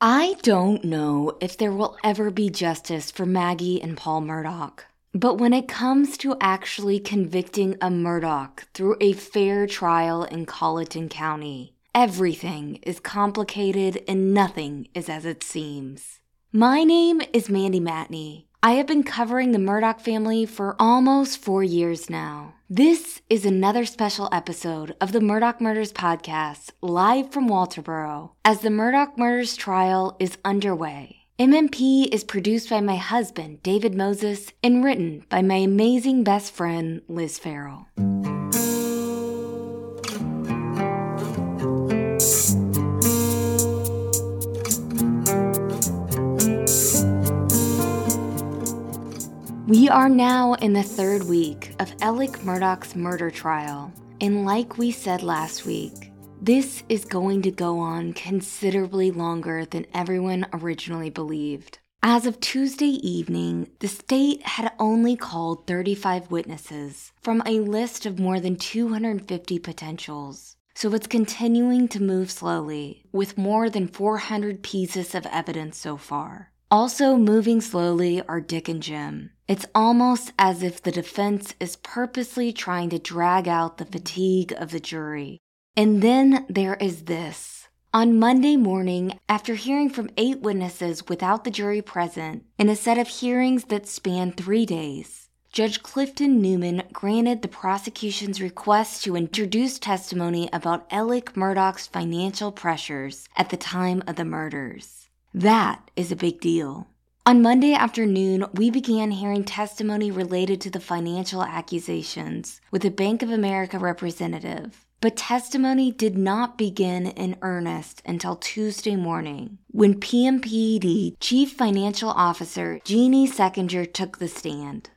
I don't know if there will ever be justice for Maggie and Paul Murdaugh. But when it comes to actually convicting a Murdaugh through a fair trial in Colleton County, everything is complicated and nothing is as it seems. My name is Mandy Matney. I have been covering the Murdaugh family for almost four years now. This is another special episode of the Murdaugh Murders podcast, live from Walterboro, as the Murdaugh Murders trial is underway. MMP is produced by my husband, David Moses, and written by my amazing best friend, Liz Farrell. We are now in the third week of Alec Murdaugh's murder trial, and like we said last week, this is going to go on considerably longer than everyone originally believed. As of Tuesday evening, the state had only called 35 witnesses from a list of more than 250 potentials. So it's continuing to move slowly, with more than 400 pieces of evidence so far. Also moving slowly are Dick and Jim. It's almost as if the defense is purposely trying to drag out the fatigue of the jury. And then there is this. On Monday morning, after hearing from eight witnesses without the jury present, in a set of hearings that spanned three days, Judge Clifton Newman granted the prosecution's request to introduce testimony about Alec Murdaugh's financial pressures at the time of the murders. That is a big deal. On Monday afternoon, we began hearing testimony related to the financial accusations with a Bank of America representative. But testimony did not begin in earnest until Tuesday morning, when PMPD Chief Financial Officer Jeannie Seckinger took the stand.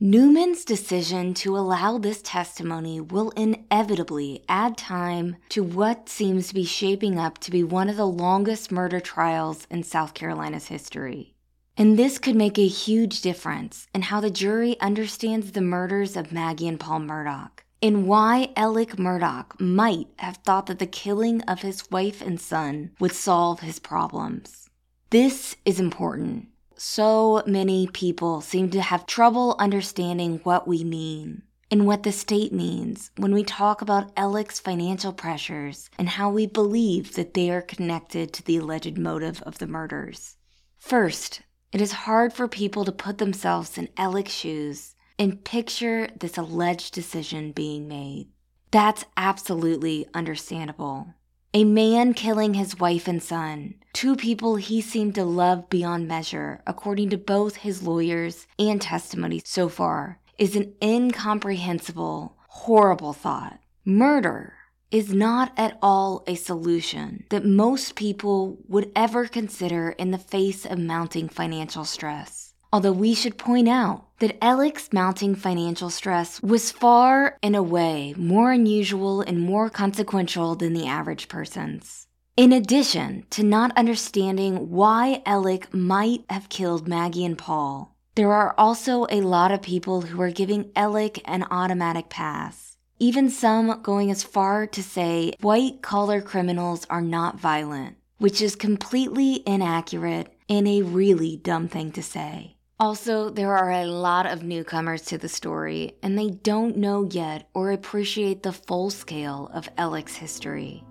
Newman's decision to allow this testimony will inevitably add time to what seems to be shaping up to be one of the longest murder trials in South Carolina's history. And this could make a huge difference in how the jury understands the murders of Maggie and Paul Murdaugh, and why Alec Murdaugh might have thought that the killing of his wife and son would solve his problems. This is important so many people seem to have trouble understanding what we mean and what the state means when we talk about Alec's financial pressures and how we believe that they are connected to the alleged motive of the murders. First, it is hard for people to put themselves in Alec's shoes and picture this alleged decision being made. That's absolutely understandable. A man killing his wife and son, two people he seemed to love beyond measure, according to both his lawyers and testimony so far, is an incomprehensible, horrible thought. Murder is not at all a solution that most people would ever consider in the face of mounting financial stress. Although we should point out that Alec's mounting financial stress was far and away more unusual and more consequential than the average person's. In addition to not understanding why Alec might have killed Maggie and Paul, there are also a lot of people who are giving Alec an automatic pass. Even some going as far to say white collar criminals are not violent, which is completely inaccurate and a really dumb thing to say. Also, there are a lot of newcomers to the story, and they don't know yet or appreciate the full scale of Alec's history.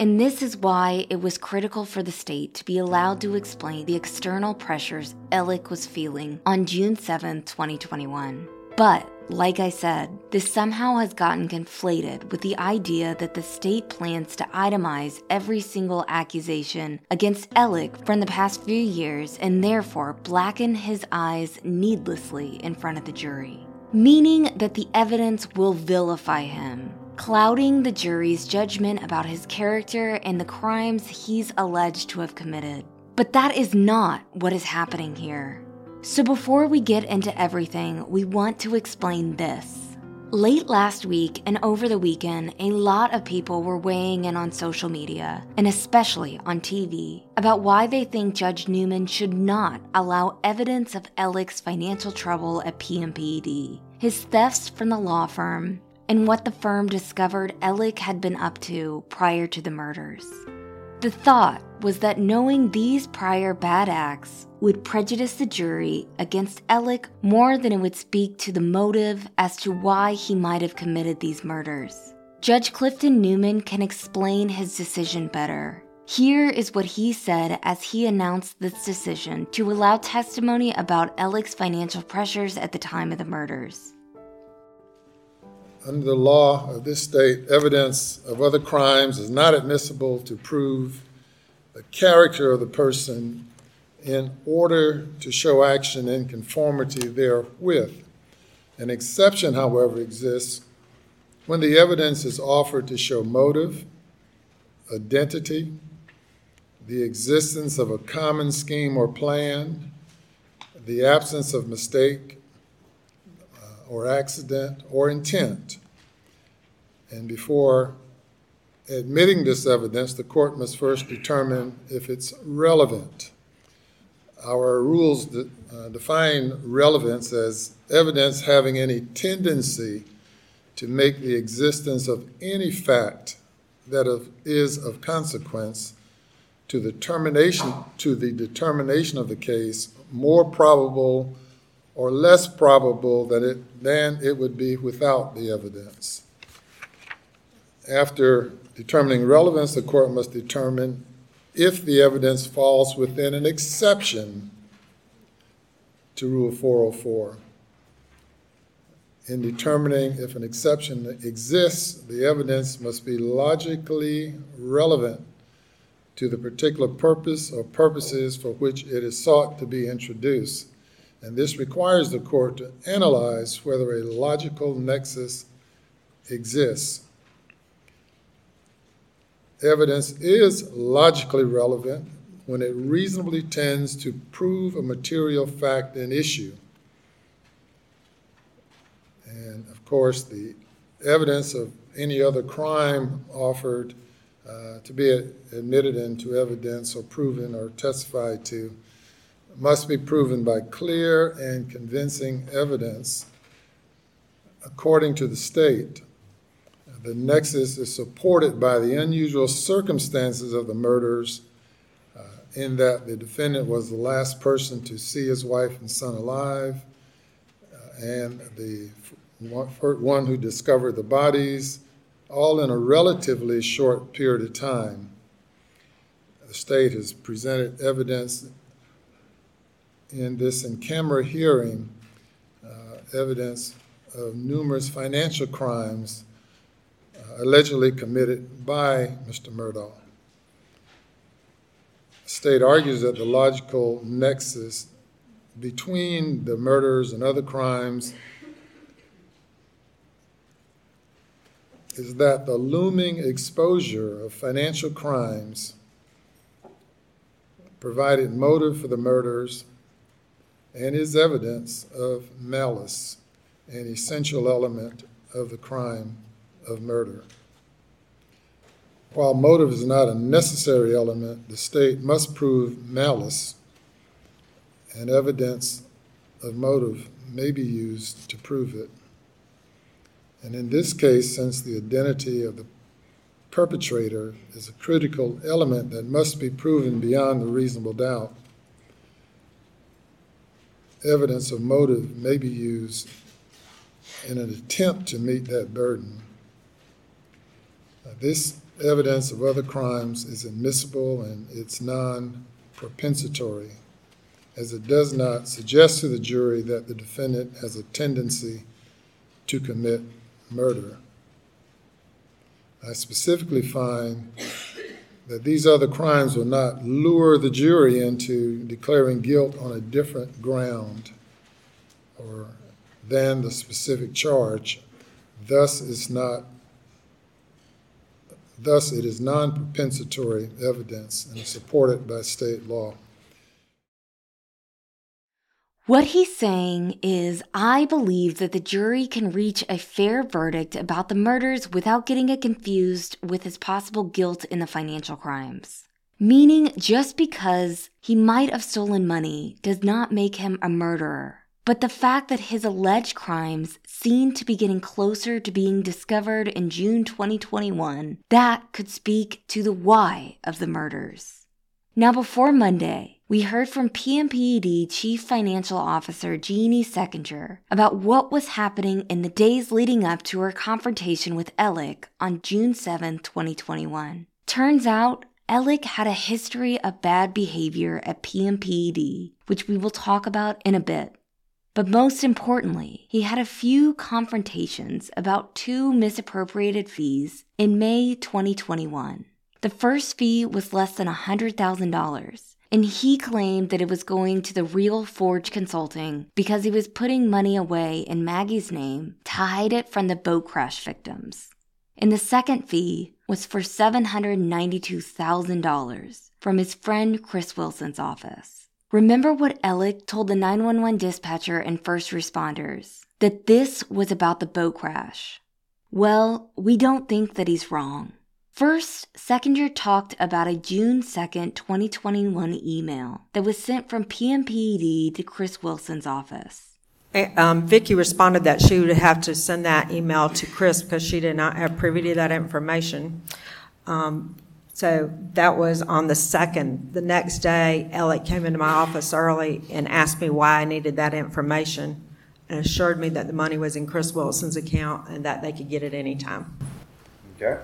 And this is why it was critical for the state to be allowed to explain the external pressures Alec was feeling on June 7, 2021. But, like I said, this somehow has gotten conflated with the idea that the state plans to itemize every single accusation against Alec from the past few years and therefore blacken his eyes needlessly in front of the jury. Meaning that the evidence will vilify him, clouding the jury's judgment about his character and the crimes he's alleged to have committed. But that is not what is happening here. So before we get into everything, we want to explain this. Late last week and over the weekend, a lot of people were weighing in on social media, and especially on TV, about why they think Judge Newman should not allow evidence of Alec's financial trouble at PMPD, his thefts from the law firm, and what the firm discovered Alec had been up to prior to the murders. The thought was that knowing these prior bad acts would prejudice the jury against Alec more than it would speak to the motive as to why he might have committed these murders. Judge Clifton Newman can explain his decision better. Here is what he said as he announced this decision to allow testimony about Alec's financial pressures at the time of the murders. Under the law of this state, evidence of other crimes is not admissible to prove the character of the person in order to show action in conformity therewith. An exception, however, exists when the evidence is offered to show motive, identity, the existence of a common scheme or plan, the absence of mistake, uh, or accident or intent. And before admitting this evidence, the court must first determine if it's relevant. Our rules de- uh, define relevance as evidence having any tendency to make the existence of any fact that of, is of consequence to the termination to the determination of the case more probable or less probable than it, than it would be without the evidence. After determining relevance, the court must determine if the evidence falls within an exception to Rule 404. In determining if an exception exists, the evidence must be logically relevant to the particular purpose or purposes for which it is sought to be introduced and this requires the court to analyze whether a logical nexus exists. Evidence is logically relevant when it reasonably tends to prove a material fact and issue. And of course, the evidence of any other crime offered uh, to be admitted into evidence or proven or testified to must be proven by clear and convincing evidence according to the state. The nexus is supported by the unusual circumstances of the murders, uh, in that the defendant was the last person to see his wife and son alive, uh, and the one who discovered the bodies, all in a relatively short period of time. The state has presented evidence in this in camera hearing uh, evidence of numerous financial crimes allegedly committed by Mr. Murdaugh. The state argues that the logical nexus between the murders and other crimes is that the looming exposure of financial crimes provided motive for the murders and is evidence of malice, an essential element of the crime of murder. While motive is not a necessary element, the state must prove malice, and evidence of motive may be used to prove it. And in this case, since the identity of the perpetrator is a critical element that must be proven beyond a reasonable doubt, evidence of motive may be used in an attempt to meet that burden. Uh, this evidence of other crimes is admissible and it's non-propensatory, as it does not suggest to the jury that the defendant has a tendency to commit murder. I specifically find that these other crimes will not lure the jury into declaring guilt on a different ground or than the specific charge. Thus, it's not thus it is non-propensatory evidence and is supported by state law. What he's saying is, I believe that the jury can reach a fair verdict about the murders without getting it confused with his possible guilt in the financial crimes. Meaning, just because he might have stolen money does not make him a murderer. But the fact that his alleged crimes seem to be getting closer to being discovered in June 2021, that could speak to the why of the murders. Now, before Monday, we heard from PMPED Chief Financial Officer Jeannie Seckinger about what was happening in the days leading up to her confrontation with Alec on June 7, 2021. Turns out, Alec had a history of bad behavior at PMPED, which we will talk about in a bit. But most importantly, he had a few confrontations about two misappropriated fees in May 2021. The first fee was less than $100,000 and he claimed that it was going to the real Forge Consulting because he was putting money away in Maggie's name to hide it from the boat crash victims. And the second fee was for $792,000 from his friend Chris Wilson's office. Remember what Alec told the 911 dispatcher and first responders that this was about the boat crash. Well, we don't think that he's wrong. First, Seckinger talked about a June 2nd, 2021 email that was sent from PMPED to Chris Wilson's office. Um, Vicki responded that she would have to send that email to Chris because she did not have privy to that information. Um, so that was on the second. The next day, Alec came into my office early and asked me why I needed that information and assured me that the money was in Chris Wilson's account and that they could get it anytime. Okay.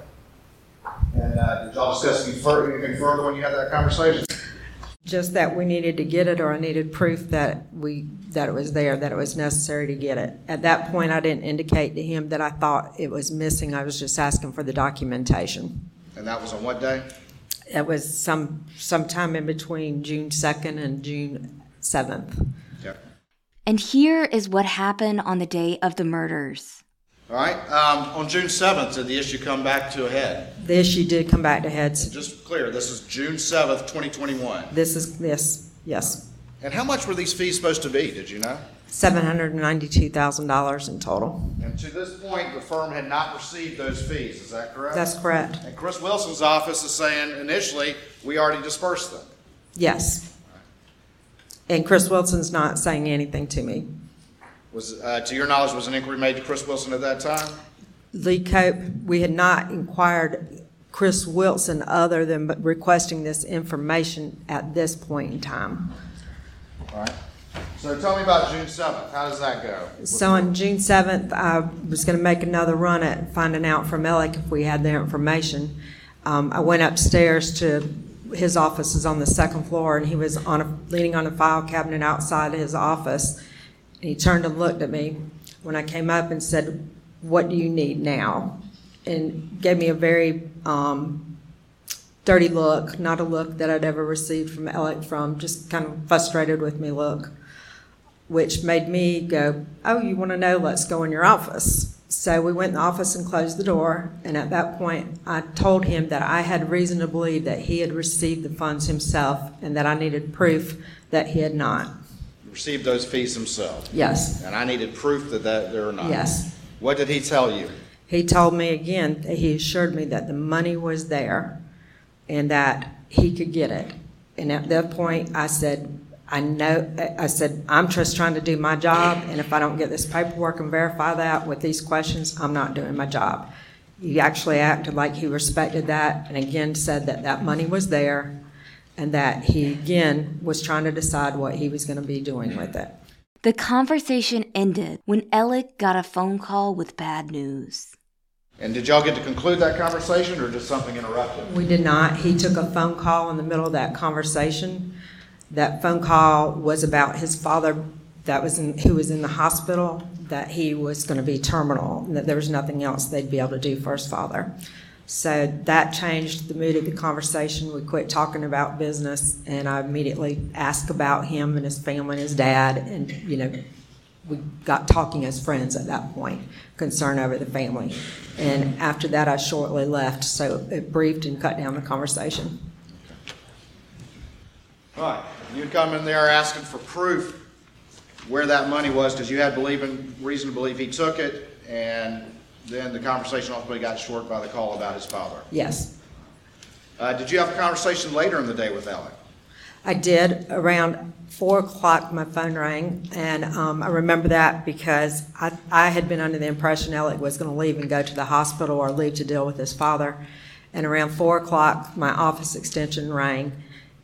And uh, did y'all discuss any anything further when you had that conversation? Just that we needed to get it, or I needed proof that we, that it was there, that it was necessary to get it. At that point, I didn't indicate to him that I thought it was missing, I was just asking for the documentation. And that was on what day? That was some, sometime in between June 2nd and June 7th. Okay. And here is what happened on the day of the murders. All right, um, on June seventh, did the issue come back to a head? The issue did come back to a heads. Just clear, this is June seventh, twenty twenty-one. This is, this, yes, And how much were these fees supposed to be, did you know? $792,000 in total. And to this point, the firm had not received those fees, is that correct? That's correct. And Chris Wilson's office is saying initially, we already dispersed them. Yes. And Chris Wilson's not saying anything to me. Was, uh, to your knowledge, was an inquiry made to Chris Wilson at that time? Lee Cope, we had not inquired Chris Wilson other than requesting this information at this point in time. All right. So tell me about June seventh, how does that go? So on June 7th, I was going to make another run at finding out from Alec if we had their information. Um, I went upstairs to, his office is on the second floor, and he was on a, leaning on a file cabinet outside his office. And he turned and looked at me when I came up and said, What do you need now? And gave me a very um, dirty look, not a look that I'd ever received from Alec from, just kind of frustrated with me look, which made me go, Oh, you want to know? Let's go in your office. So we went in the office and closed the door. And at that point, I told him that I had reason to believe that he had received the funds himself and that I needed proof that he had not. Received those fees himself? Yes. And I needed proof that that they're not? Yes. What did he tell you? He told me again, that he assured me that the money was there and that he could get it. And at that point, I said, I know, I said, I'm just trying to do my job, and if I don't get this paperwork and verify that with these questions, I'm not doing my job. He actually acted like he respected that and again said that that money was there and that he again was trying to decide what he was going to be doing with it. The conversation ended when Alec got a phone call with bad news. And did y'all get to conclude that conversation, or just something interrupted? We did not. He took a phone call in the middle of that conversation. That phone call was about his father that was in, who was in the hospital, that he was going to be terminal, and that there was nothing else they'd be able to do for his father. So that changed the mood of the conversation. We quit talking about business, and I immediately asked about him and his family and his dad, and you know, we got talking as friends at that point, concern over the family. And after that, I shortly left, so it briefed and cut down the conversation. All right, you'd come in there asking for proof where that money was, because you had believing, reason to believe he took it, and then the conversation ultimately got short by the call about his father. Yes, Uh, did you have a conversation later in the day with Alec? I did. Around four o'clock, my phone rang, and um, I remember that because I, I had been under the impression Alec was going to leave and go to the hospital or leave to deal with his father. And around four o'clock, my office extension rang,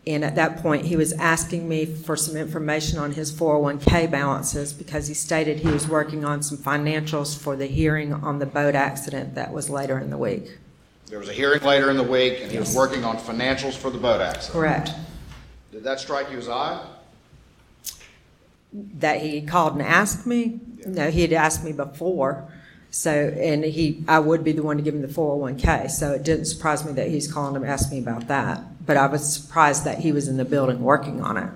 and at that point, he was asking me for some information on his 401K balances because he stated he was working on some financials for the hearing on the boat accident that was later in the week. There was a hearing later in the week, and he was working on financials for the boat accident. Correct. Did that strike you as odd? that he called and asked me. No, he had asked me before. So, and he, I would be the one to give him the 401K. So it didn't surprise me that he's calling to ask me about that. But I was surprised that he was in the building working on it.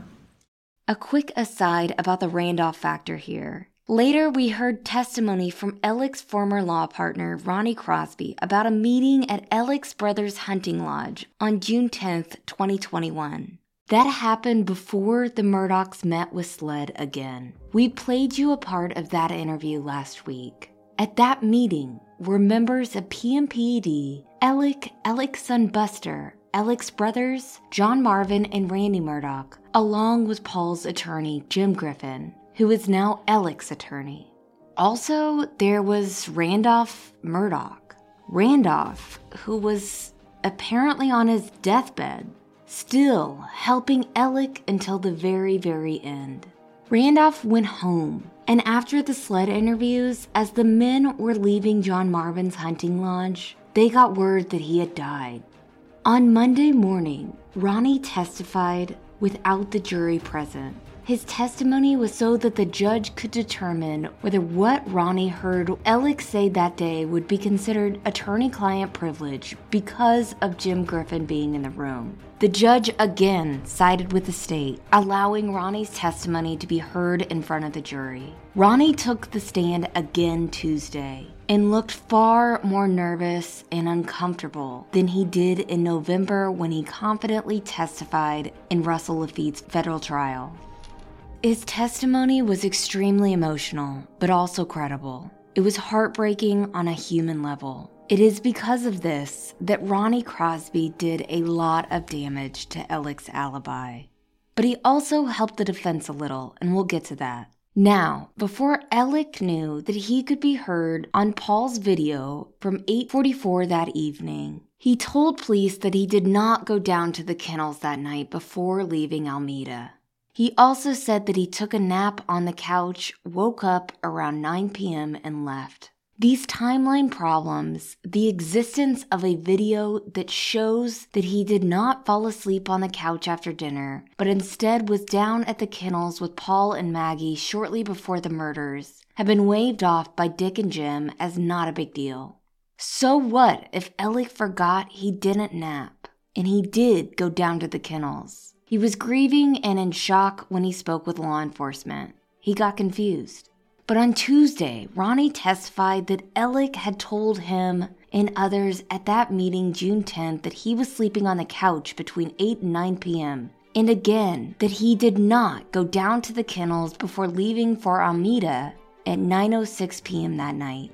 A quick aside about the Randolph factor here. Later, we heard testimony from Alec's former law partner, Ronnie Crosby, about a meeting at Alec's brother's hunting lodge on June 10th, 2021. That happened before the Murdaughs met with SLED again. We played you a part of that interview last week. At that meeting were members of PMPED, Alec, Alec's son Buster, Alec's brothers, John Marvin and Randy Murdaugh, along with Paul's attorney, Jim Griffin, who is now Alec's attorney. Also, there was Randolph Murdaugh. Randolph, who was apparently on his deathbed, still helping Alec until the very, very end. Randolph went home, and after the SLED interviews, as the men were leaving John Marvin's hunting lodge, they got word that he had died. On Monday morning, Ronnie testified without the jury present. His testimony was so that the judge could determine whether what Ronnie heard Alec say that day would be considered attorney client privilege because of Jim Griffin being in the room. The judge again sided with the state, allowing Ronnie's testimony to be heard in front of the jury. Ronnie took the stand again Tuesday and looked far more nervous and uncomfortable than he did in November when he confidently testified in Russell Laffitte's federal trial. His testimony was extremely emotional, but also credible. It was heartbreaking on a human level. It is because of this that Ronnie Crosby did a lot of damage to Alec's alibi. But he also helped the defense a little, and we'll get to that. Now, before Alec knew that he could be heard on Paul's video from 8:44 that evening, he told police that he did not go down to the kennels that night before leaving Almeda. He also said that he took a nap on the couch, woke up around 9 p.m., and left. These timeline problems, the existence of a video that shows that he did not fall asleep on the couch after dinner, but instead was down at the kennels with Paul and Maggie shortly before the murders, have been waved off by Dick and Jim as not a big deal. So what if Alec forgot he didn't nap and he did go down to the kennels? He was grieving and in shock when he spoke with law enforcement. He got confused. But on Tuesday, Ronnie testified that Alec had told him and others at that meeting June 10th that he was sleeping on the couch between 8 and 9 p.m. And again, that he did not go down to the kennels before leaving for Almeda at 9:06 p.m. that night.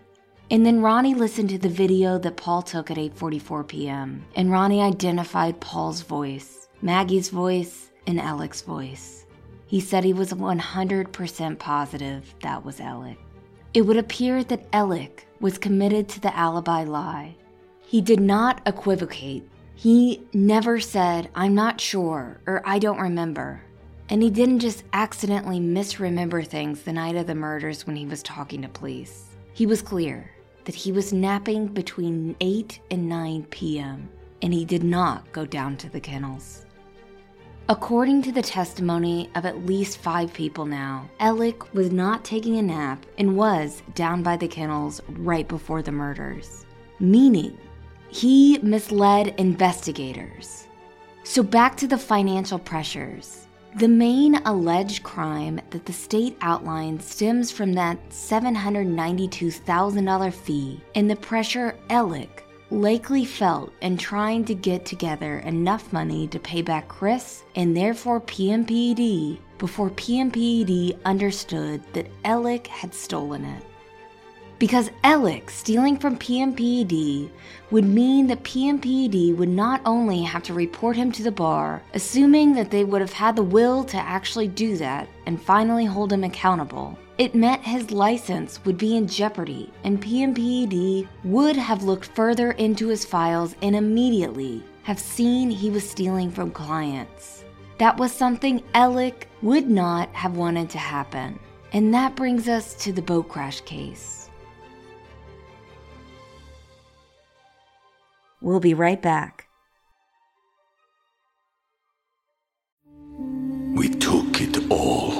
And then Ronnie listened to the video that Paul took at 8:44 p.m. and Ronnie identified Paul's voice. Maggie's voice, and Alec's voice. He said he was 100% positive that was Alec. It would appear that Alec was committed to the alibi lie. He did not equivocate. He never said, I'm not sure, or I don't remember. And he didn't just accidentally misremember things the night of the murders when he was talking to police. He was clear. that he was napping between 8 and 9 p.m., and he did not go down to the kennels. According to the testimony of at least five people now, Alec was not taking a nap and was down by the kennels right before the murders, meaning he misled investigators. So, back to the financial pressures. The main alleged crime that the state outlined stems from that $792,000 fee and the pressure Alec likely felt in trying to get together enough money to pay back Chris and therefore PMPD before PMPD understood that Alec had stolen it. Because Alec stealing from PMPD would mean that PMPD would not only have to report him to the bar, assuming that they would have had the will to actually do that and finally hold him accountable, it meant his license would be in jeopardy, and PMPED would have looked further into his files and immediately have seen he was stealing from clients. That was something Alec would not have wanted to happen. And that brings us to the boat crash case. We'll be right back. We took it all.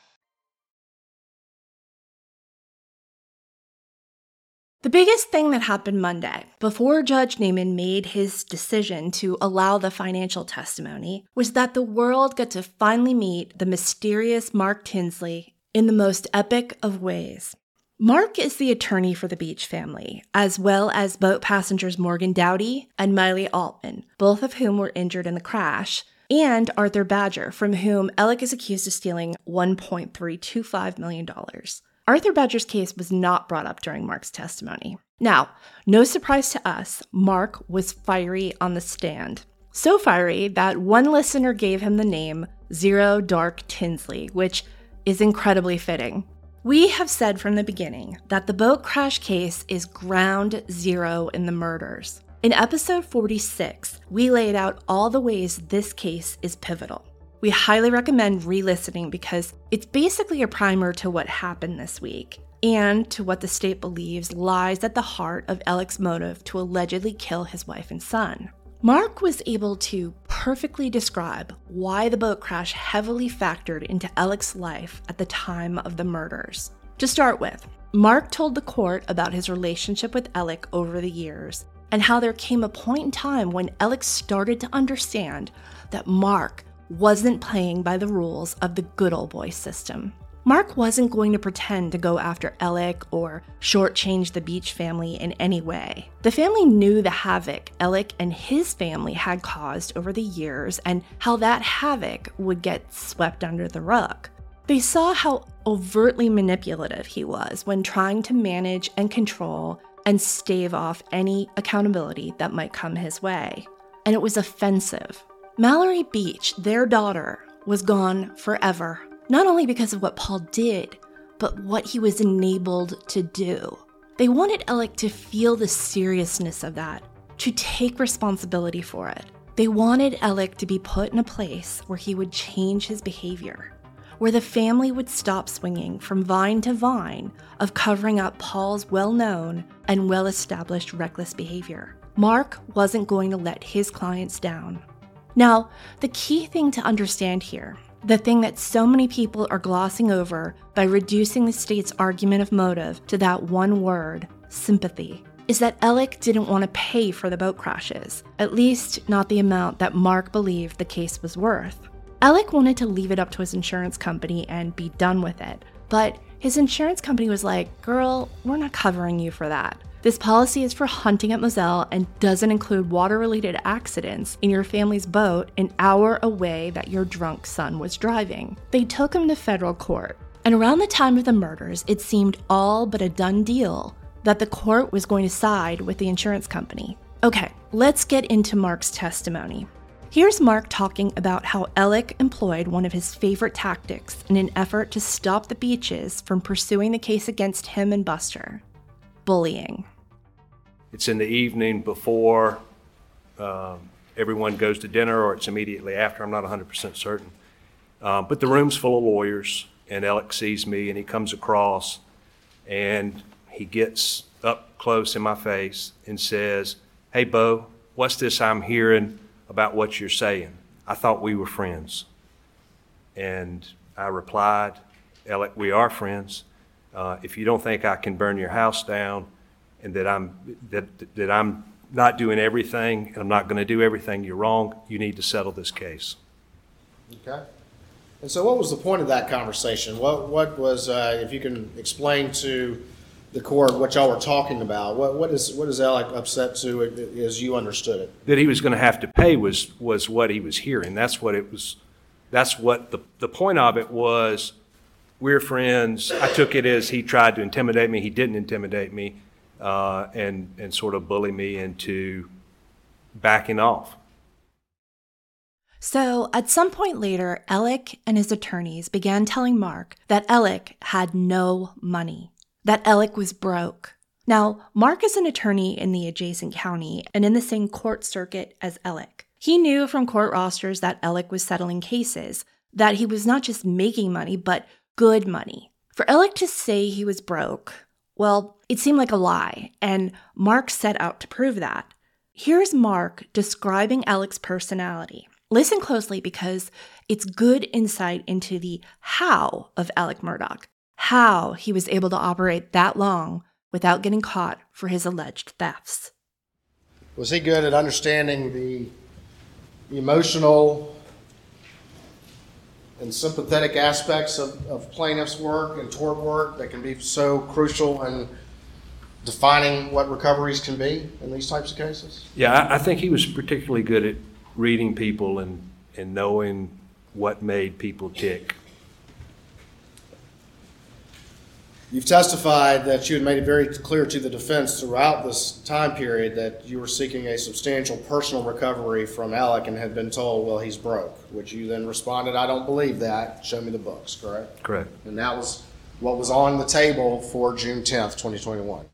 The biggest thing that happened Monday, before Judge Newman made his decision to allow the financial testimony, was that the world got to finally meet the mysterious Mark Tinsley in the most epic of ways. Mark is the attorney for the Beach family, as well as boat passengers Morgan Dowdy and Miley Altman, both of whom were injured in the crash, and Arthur Badger, from whom Alec is accused of stealing $1.325 million. Arthur Badger's case was not brought up during Mark's testimony. Now, no surprise to us, Mark was fiery on the stand. So fiery that one listener gave him the name Zero Dark Tinsley, which is incredibly fitting. We have said from the beginning that the boat crash case is ground zero in the murders. In episode 46, we laid out all the ways this case is pivotal. We highly recommend re listening because it's basically a primer to what happened this week and to what the state believes lies at the heart of Alec's motive to allegedly kill his wife and son. Mark was able to perfectly describe why the boat crash heavily factored into Alec's life at the time of the murders. To start with, Mark told the court about his relationship with Alec over the years and how there came a point in time when Alec started to understand that Mark wasn't playing by the rules of the good old boy system. Mark wasn't going to pretend to go after Alec or shortchange the Beach family in any way. The family knew the havoc Alec and his family had caused over the years and how that havoc would get swept under the rug. They saw how overtly manipulative he was when trying to manage and control and stave off any accountability that might come his way. And it was offensive Mallory Beach, their daughter, was gone forever, not only because of what Paul did, but what he was enabled to do. They wanted Alec to feel the seriousness of that, to take responsibility for it. They wanted Alec to be put in a place where he would change his behavior, where the family would stop swinging from vine to vine of covering up Paul's well known and well established reckless behavior. Mark wasn't going to let his clients down. Now, the key thing to understand here, the thing that so many people are glossing over by reducing the state's argument of motive to that one word, sympathy, is that Alec didn't want to pay for the boat crashes, at least not the amount that Mark believed the case was worth. Alec wanted to leave it up to his insurance company and be done with it, but his insurance company was like, Girl, we're not covering you for that. This policy is for hunting at Moselle and doesn't include water related accidents in your family's boat an hour away that your drunk son was driving. They took him to federal court. And around the time of the murders, it seemed all but a done deal that the court was going to side with the insurance company. Okay, let's get into Mark's testimony. Here's Mark talking about how Alec employed one of his favorite tactics in an effort to stop the Beaches from pursuing the case against him and Buster bullying. It's in the evening before um, everyone goes to dinner, or it's immediately after. I'm not 100% certain. Um, but the room's full of lawyers, and Alec sees me, and he comes across, and he gets up close in my face and says, Hey, Bo, what's this I'm hearing about what you're saying? I thought we were friends. And I replied, Alec, we are friends. Uh, if you don't think I can burn your house down and that I'm, that, that I'm not doing everything and I'm not going to do everything, you're wrong. You need to settle this case. Okay. And so, what was the point of that conversation? What what was, uh, if you can explain to the court what y'all were talking about? What what is what is Alec upset to as you understood it? That he was going to have to pay was was what he was hearing. That's what it was. That's what the the point of it was. We're friends. I took it as he tried to intimidate me. He didn't intimidate me, uh, and and sort of bully me into backing off. So, at some point later, Alec and his attorneys began telling Mark that Alec had no money that Alec was broke. Now, Mark is an attorney in the adjacent county and in the same court circuit as Alec. He knew from court rosters that Alec was settling cases, that he was not just making money, but good money. For Alec to say he was broke, well, it seemed like a lie, and Mark set out to prove that. Here's Mark describing Alec's personality. Listen closely because it's good insight into the how of Alec Murdaugh how he was able to operate that long without getting caught for his alleged thefts. Was he good at understanding the emotional and sympathetic aspects of, of plaintiff's work and tort work that can be so crucial in defining what recoveries can be in these types of cases? Yeah, I, I think he was particularly good at reading people and, and knowing what made people tick. You've testified that you had made it very clear to the defense throughout this time period that you were seeking a substantial personal recovery from Alec and had been told, well, he's broke, which you then responded, I don't believe that. Show me the books, correct? Correct. And that was what was on the table for June 10th, 2021.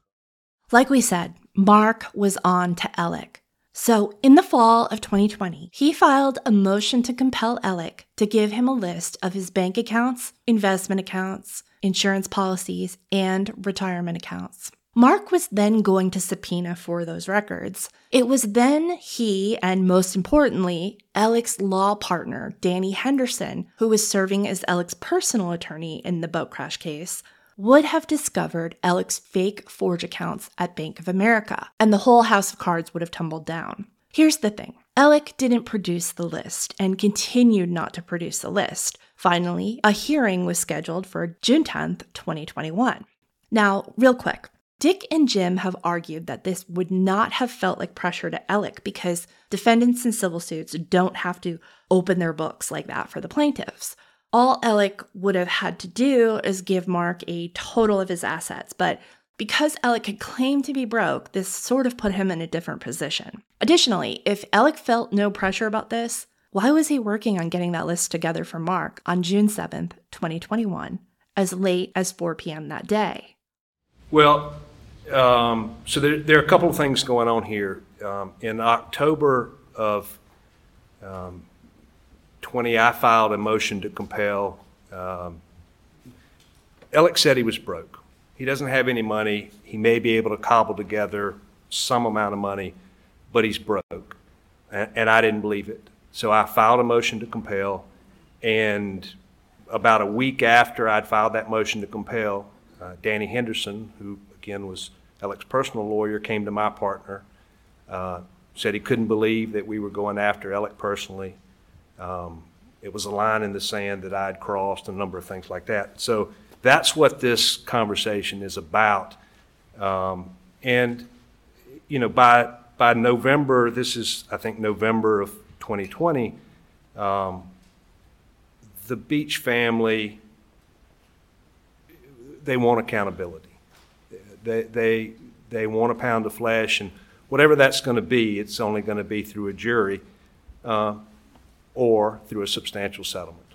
Like we said, Mark was on to Alec. So, in the fall of 2020, he filed a motion to compel Alec to give him a list of his bank accounts, investment accounts, insurance policies, and retirement accounts. Mark was then going to subpoena for those records. It was then he, and most importantly, Alec's law partner, Danny Henderson, who was serving as Alec's personal attorney in the boat crash case, would have discovered Alec's fake forge accounts at Bank of America, and the whole house of cards would have tumbled down. Here's the thing Alec didn't produce the list and continued not to produce the list. Finally, a hearing was scheduled for June 10th, 2021. Now, real quick, Dick and Jim have argued that this would not have felt like pressure to Alec because defendants in civil suits don't have to open their books like that for the plaintiffs. All Alec would have had to do is give Mark a total of his assets, but because Alec had claimed to be broke, this sort of put him in a different position. Additionally, if Alec felt no pressure about this, why was he working on getting that list together for Mark on June 7th, 2021, as late as 4 p.m. that day? Well, um, so there, there, are a couple of things going on here. Um, in October of um, 20, I filed a motion to compel. Um, said he was broke. He doesn't have any money. He may be able to cobble together some amount of money, but he's broke. And, and I didn't believe it. So I filed a motion to compel. And about a week after I'd filed that motion to compel, uh, Danny Henderson, who again was Alec's personal lawyer, came to my partner, uh, said he couldn't believe that we were going after Alec personally. Um, it was a line in the sand that I'd crossed, a number of things like that. So that's what this conversation is about. Um, and, you know, by, by November, this is, I think, November of 2020, um, the Beach family, they want accountability. They, they, they want a pound of flesh. And whatever that's going to be, it's only going to be through a jury uh, or through a substantial settlement.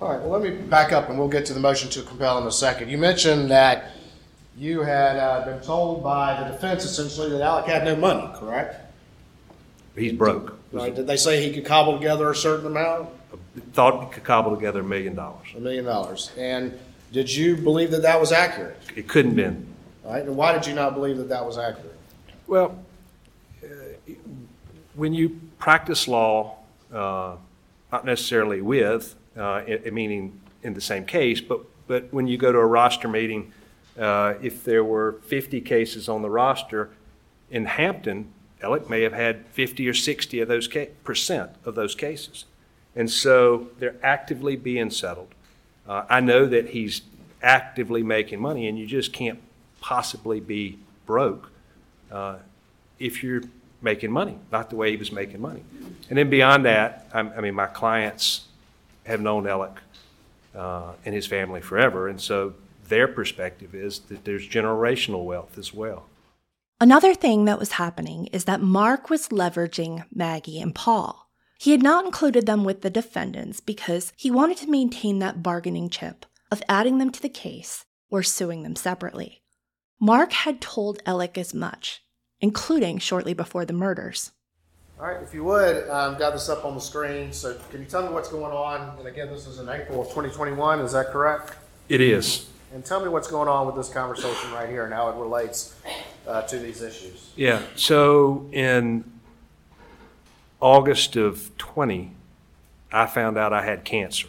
All right, well, let me back up and we'll get to the motion to compel in a second. You mentioned that you had uh, been told by the defense essentially that Alec had no money, correct? He's broke. Right, did they say he could cobble together a certain amount? Thought he could cobble together a million dollars. A million dollars. And did you believe that that was accurate? It couldn't have been. All right, and why did you not believe that that was accurate? Well, uh, when you practice law, uh, not necessarily with, uh, meaning in the same case, but, but when you go to a roster meeting, uh, if there were 50 cases on the roster, in Hampton, Alec may have had 50 or 60 of those ca- percent of those cases. And so they're actively being settled. Uh, I know that he's actively making money, and you just can't possibly be broke uh, if you're making money, not the way he was making money. And then beyond that, I'm, I mean, my clients have known Alec uh, and his family forever, and so their perspective is that there's generational wealth as well. Another thing that was happening is that Mark was leveraging Maggie and Paul. He had not included them with the defendants because he wanted to maintain that bargaining chip of adding them to the case or suing them separately. Mark had told Alec as much, including shortly before the murders. All right, if you would, um, got this up on the screen. So can you tell me what's going on? And again, this is in April of 2021, is that correct? It is. And tell me what's going on with this conversation right here and how it relates uh, to these issues. Yeah, so in August of 20, I found out I had cancer.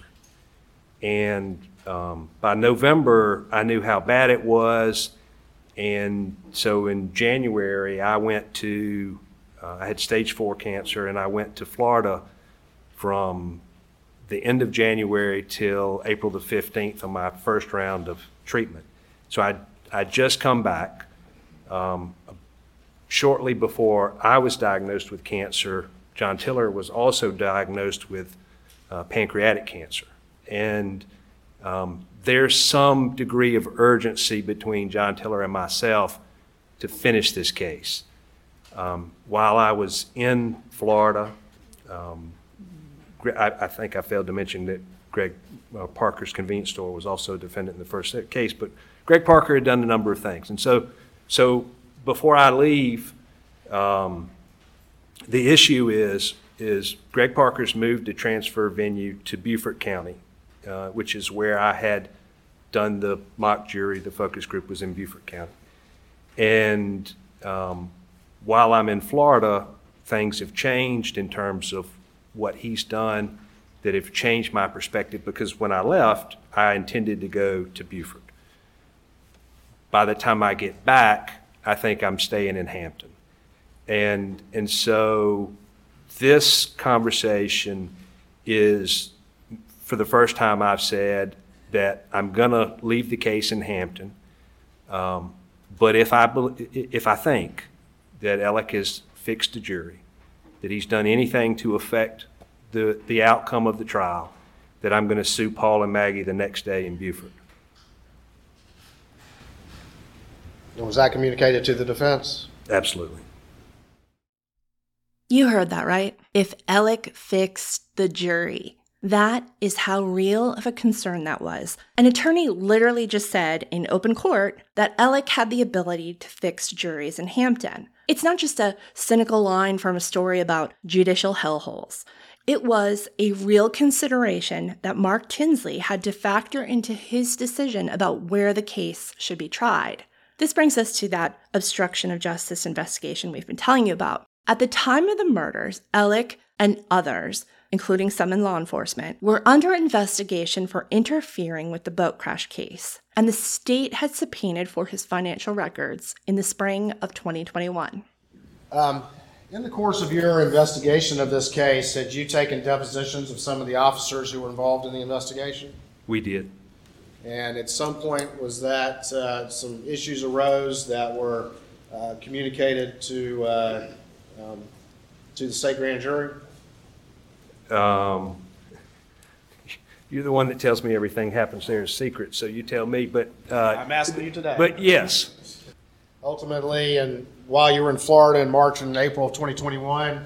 And um, by November, I knew how bad it was. And so in January, I went to, uh, I had stage four cancer, and I went to Florida from the end of January till April the 15th on my first round of treatment. So I I just come back. Um, shortly before I was diagnosed with cancer, John Tiller was also diagnosed with uh, pancreatic cancer. And um, there's some degree of urgency between John Tiller and myself to finish this case. Um, while I was in Florida, um, I, I think I failed to mention that Greg uh, Parker's convenience store was also a defendant in the first case, but Greg Parker had done a number of things. And so, so before I leave, um, the issue is, is Greg Parker's moved to transfer venue to Beaufort County, uh, which is where I had done the mock jury, the focus group was in Beaufort County. And um, while I'm in Florida, things have changed in terms of what he's done that have changed my perspective because when I left, I intended to go to Beaufort. By the time I get back, I think I'm staying in Hampton. And, and so this conversation is, for the first time, I've said that I'm going to leave the case in Hampton. Um, but if I, bel- if I think that Alec has fixed the jury, that he's done anything to affect the, the outcome of the trial, that I'm going to sue Paul and Maggie the next day in Beaufort. And was that communicated to the defense? Absolutely. You heard that right. If Alec fixed the jury, that is how real of a concern that was. An attorney literally just said in open court that Alec had the ability to fix juries in Hampton. It's not just a cynical line from a story about judicial hellholes. It was a real consideration that Mark Tinsley had to factor into his decision about where the case should be tried. This brings us to that obstruction of justice investigation we've been telling you about. At the time of the murders, Alec and others, including some in law enforcement, were under investigation for interfering with the boat crash case, and the state had subpoenaed for his financial records in the spring of 2021. Um, in the course of your investigation of this case, had you taken depositions of some of the officers who were involved in the investigation? We did. And at some point, was that uh, some issues arose that were uh, communicated to uh, um, to the state grand jury? Um, you're the one that tells me everything happens there in secret, so you tell me, but. uh, I'm asking you today. But yes. Ultimately, and while you were in Florida in March and April of 2021,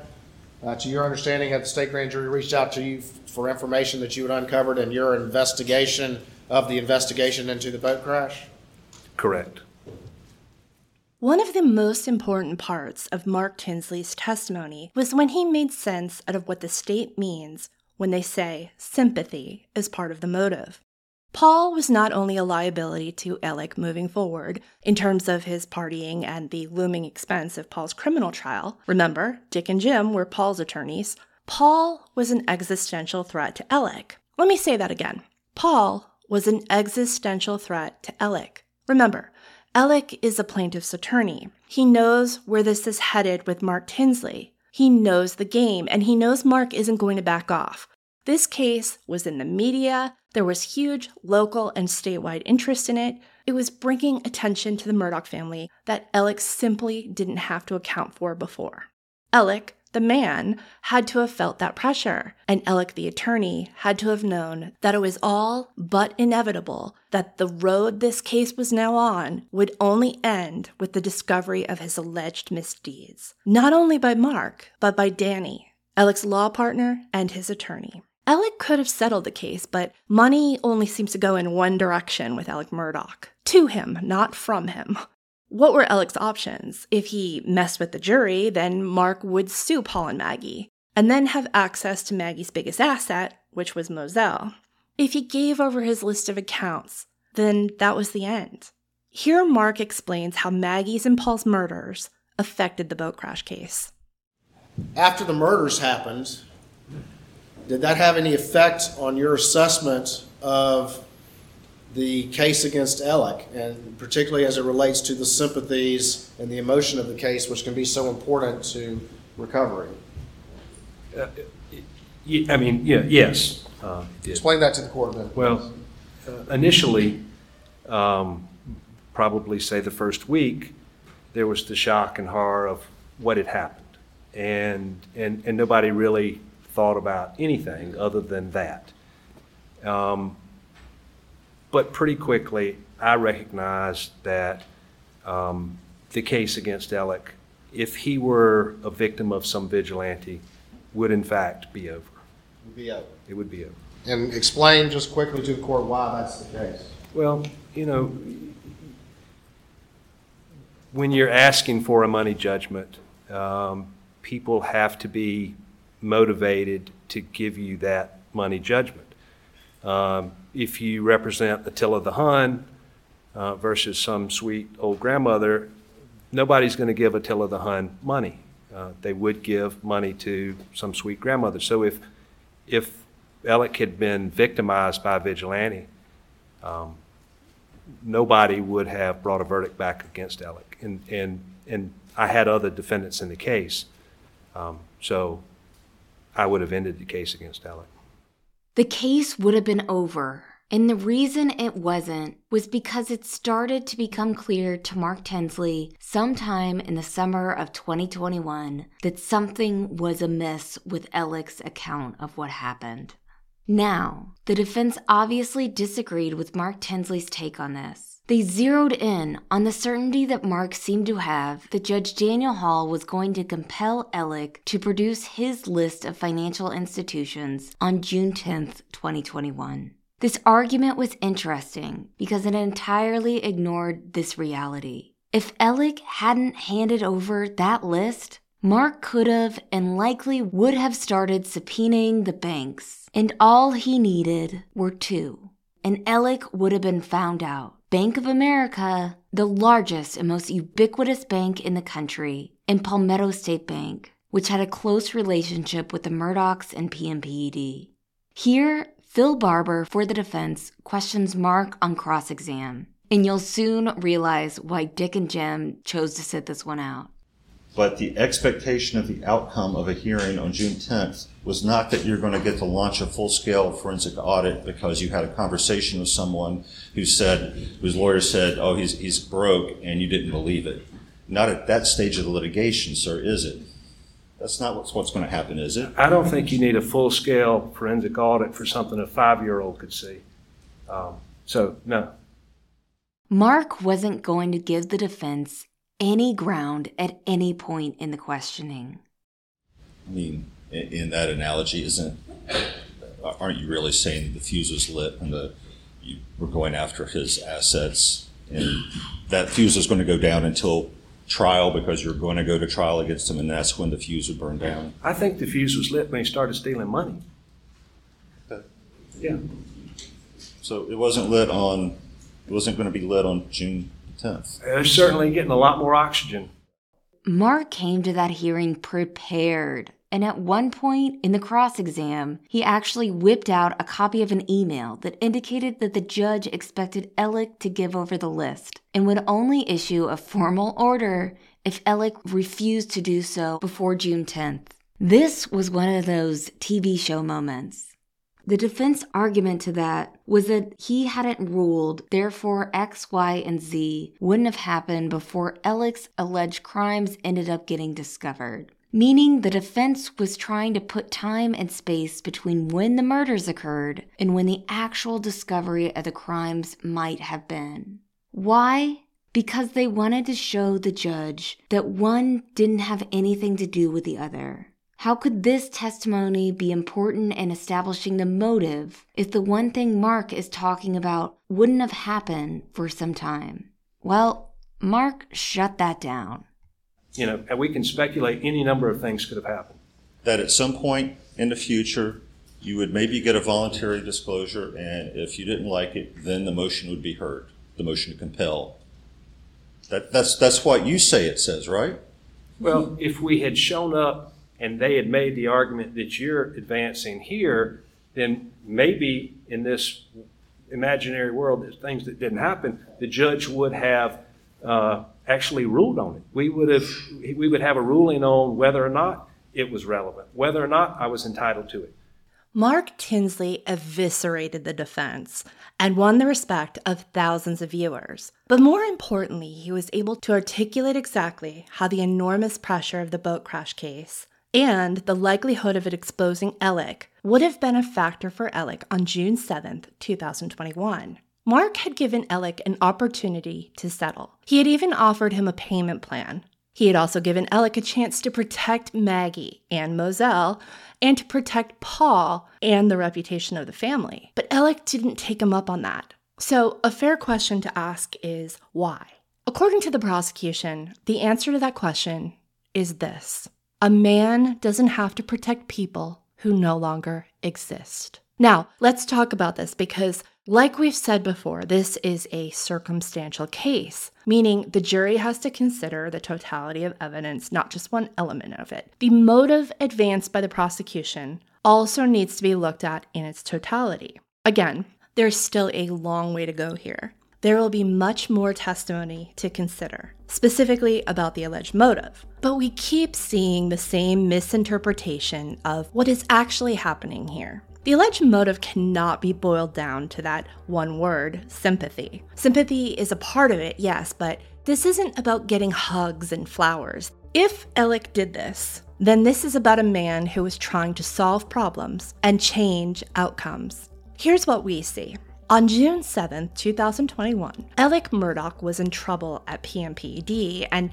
uh, to your understanding, had the state grand jury reached out to you for information that you had uncovered in your investigation of the investigation into the boat crash? Correct. One of the most important parts of Mark Tinsley's testimony was when he made sense out of what the state means when they say sympathy is part of the motive. Paul was not only a liability to Alec moving forward in terms of his partying and the looming expense of Paul's criminal trial. Remember, Dick and Jim were Paul's attorneys. Paul was an existential threat to Alec. Let me say that again. Paul was an existential threat to Alec. Remember, Alec is a plaintiff's attorney. He knows where this is headed with Mark Tinsley. He knows the game, and he knows Mark isn't going to back off. This case was in the media. There was huge local and statewide interest in it. It was bringing attention to the Murdaugh family that Alec simply didn't have to account for before. Alec the man had to have felt that pressure, and Alec the attorney had to have known that it was all but inevitable that the road this case was now on would only end with the discovery of his alleged misdeeds, not only by Mark, but by Danny, Alec's law partner and his attorney. Alec could have settled the case, but money only seems to go in one direction with Alec Murdaugh to him, not from him. What were Alec's options? If he messed with the jury, then Mark would sue Paul and Maggie, and then have access to Maggie's biggest asset, which was Moselle. If he gave over his list of accounts, then that was the end. Here, Mark explains how Maggie's and Paul's murders affected the boat crash case. After the murders happened, did that have any effect on your assessment of the case against Alec, and particularly as it relates to the sympathies and the emotion of the case, which can be so important to recovery. Uh, I mean, yeah, yes. Uh, Explain that to the court then. Well, uh, initially, um, probably say the first week, there was the shock and horror of what had happened, and and and nobody really thought about anything other than that. Um, but pretty quickly, I recognized that um, the case against Alec, if he were a victim of some vigilante, would in fact be over. Would be over. It would be over. And explain just quickly to the court why that's the case. Well, you know, when you're asking for a money judgment, um, people have to be motivated to give you that money judgment. Um, if you represent Attila the Hun uh, versus some sweet old grandmother, nobody's going to give Attila the Hun money. Uh, they would give money to some sweet grandmother. So if if Alec had been victimized by vigilante, um, nobody would have brought a verdict back against Alec. And and and I had other defendants in the case, um, so I would have ended the case against Alec the case would have been over. And the reason it wasn't was because it started to become clear to Mark Tinsley sometime in the summer of 2021 that something was amiss with Alec's account of what happened. Now, the defense obviously disagreed with Mark Tinsley's take on this. They zeroed in on the certainty that Mark seemed to have that Judge Daniel Hall was going to compel Alec to produce his list of financial institutions on June 10, 2021. This argument was interesting because it entirely ignored this reality. If Alec hadn't handed over that list, Mark could have and likely would have started subpoenaing the banks, and all he needed were two. And Alec would have been found out. Bank of America, the largest and most ubiquitous bank in the country, and Palmetto State Bank, which had a close relationship with the Murdaughs and PMPED. Here, Phil Barber for the defense questions Mark on cross exam, and you'll soon realize why Dick and Jim chose to sit this one out. But the expectation of the outcome of a hearing on June 10th was not that you're going to get to launch a full-scale forensic audit because you had a conversation with someone who said, whose lawyer said, oh, he's, he's broke, and you didn't believe it. Not at that stage of the litigation, sir, is it? That's not what's, what's going to happen, is it? I don't think you need a full-scale forensic audit for something a five-year-old could see. Um, so, no. Mark wasn't going to give the defense any ground at any point in the questioning. I mean, in, in that analogy, isn't aren't you really saying the fuse was lit and the you were going after his assets, and that fuse is going to go down until trial because you're going to go to trial against him, and that's when the fuse would burn down? I think the fuse was lit when he started stealing money. Yeah. So it wasn't lit on. It wasn't going to be lit on June 10th. They're certainly getting a lot more oxygen. Mark came to that hearing prepared. And at one point in the cross exam, he actually whipped out a copy of an email that indicated that the judge expected Alec to give over the list and would only issue a formal order if Alec refused to do so before June 10th. This was one of those TV show moments. The defense argument to that was that he hadn't ruled, therefore X, Y, and Z wouldn't have happened before Alec's alleged crimes ended up getting discovered. Meaning the defense was trying to put time and space between when the murders occurred and when the actual discovery of the crimes might have been. Why? Because they wanted to show the judge that one didn't have anything to do with the other. How could this testimony be important in establishing the motive if the one thing Mark is talking about wouldn't have happened for some time? Well, Mark shut that down. You know, we can speculate any number of things could have happened. That at some point in the future, you would maybe get a voluntary disclosure, and if you didn't like it, then the motion would be heard, the motion to compel. That, that's, that's what you say it says, right? Well, if we had shown up and they had made the argument that you're advancing here, then maybe in this imaginary world, there's things that didn't happen, the judge would have uh, actually ruled on it. We would have we would have a ruling on whether or not it was relevant, whether or not I was entitled to it. Mark Tinsley eviscerated the defense and won the respect of thousands of viewers. But more importantly, he was able to articulate exactly how the enormous pressure of the boat crash case and the likelihood of it exposing Alec would have been a factor for Alec on June 7, 2021. Mark had given Alec an opportunity to settle. He had even offered him a payment plan. He had also given Alec a chance to protect Maggie and Moselle and to protect Paul and the reputation of the family. But Alec didn't take him up on that. So, a fair question to ask is why? According to the prosecution, the answer to that question is this a man doesn't have to protect people who no longer exist. Now, let's talk about this because, like we've said before, this is a circumstantial case, meaning the jury has to consider the totality of evidence, not just one element of it. The motive advanced by the prosecution also needs to be looked at in its totality. Again, there's still a long way to go here there will be much more testimony to consider, specifically about the alleged motive. But we keep seeing the same misinterpretation of what is actually happening here. The alleged motive cannot be boiled down to that one word, sympathy. Sympathy is a part of it, yes, but this isn't about getting hugs and flowers. If Alec did this, then this is about a man who is trying to solve problems and change outcomes. Here's what we see on June 7, 2021, Alec Murdaugh was in trouble at PMPED, and,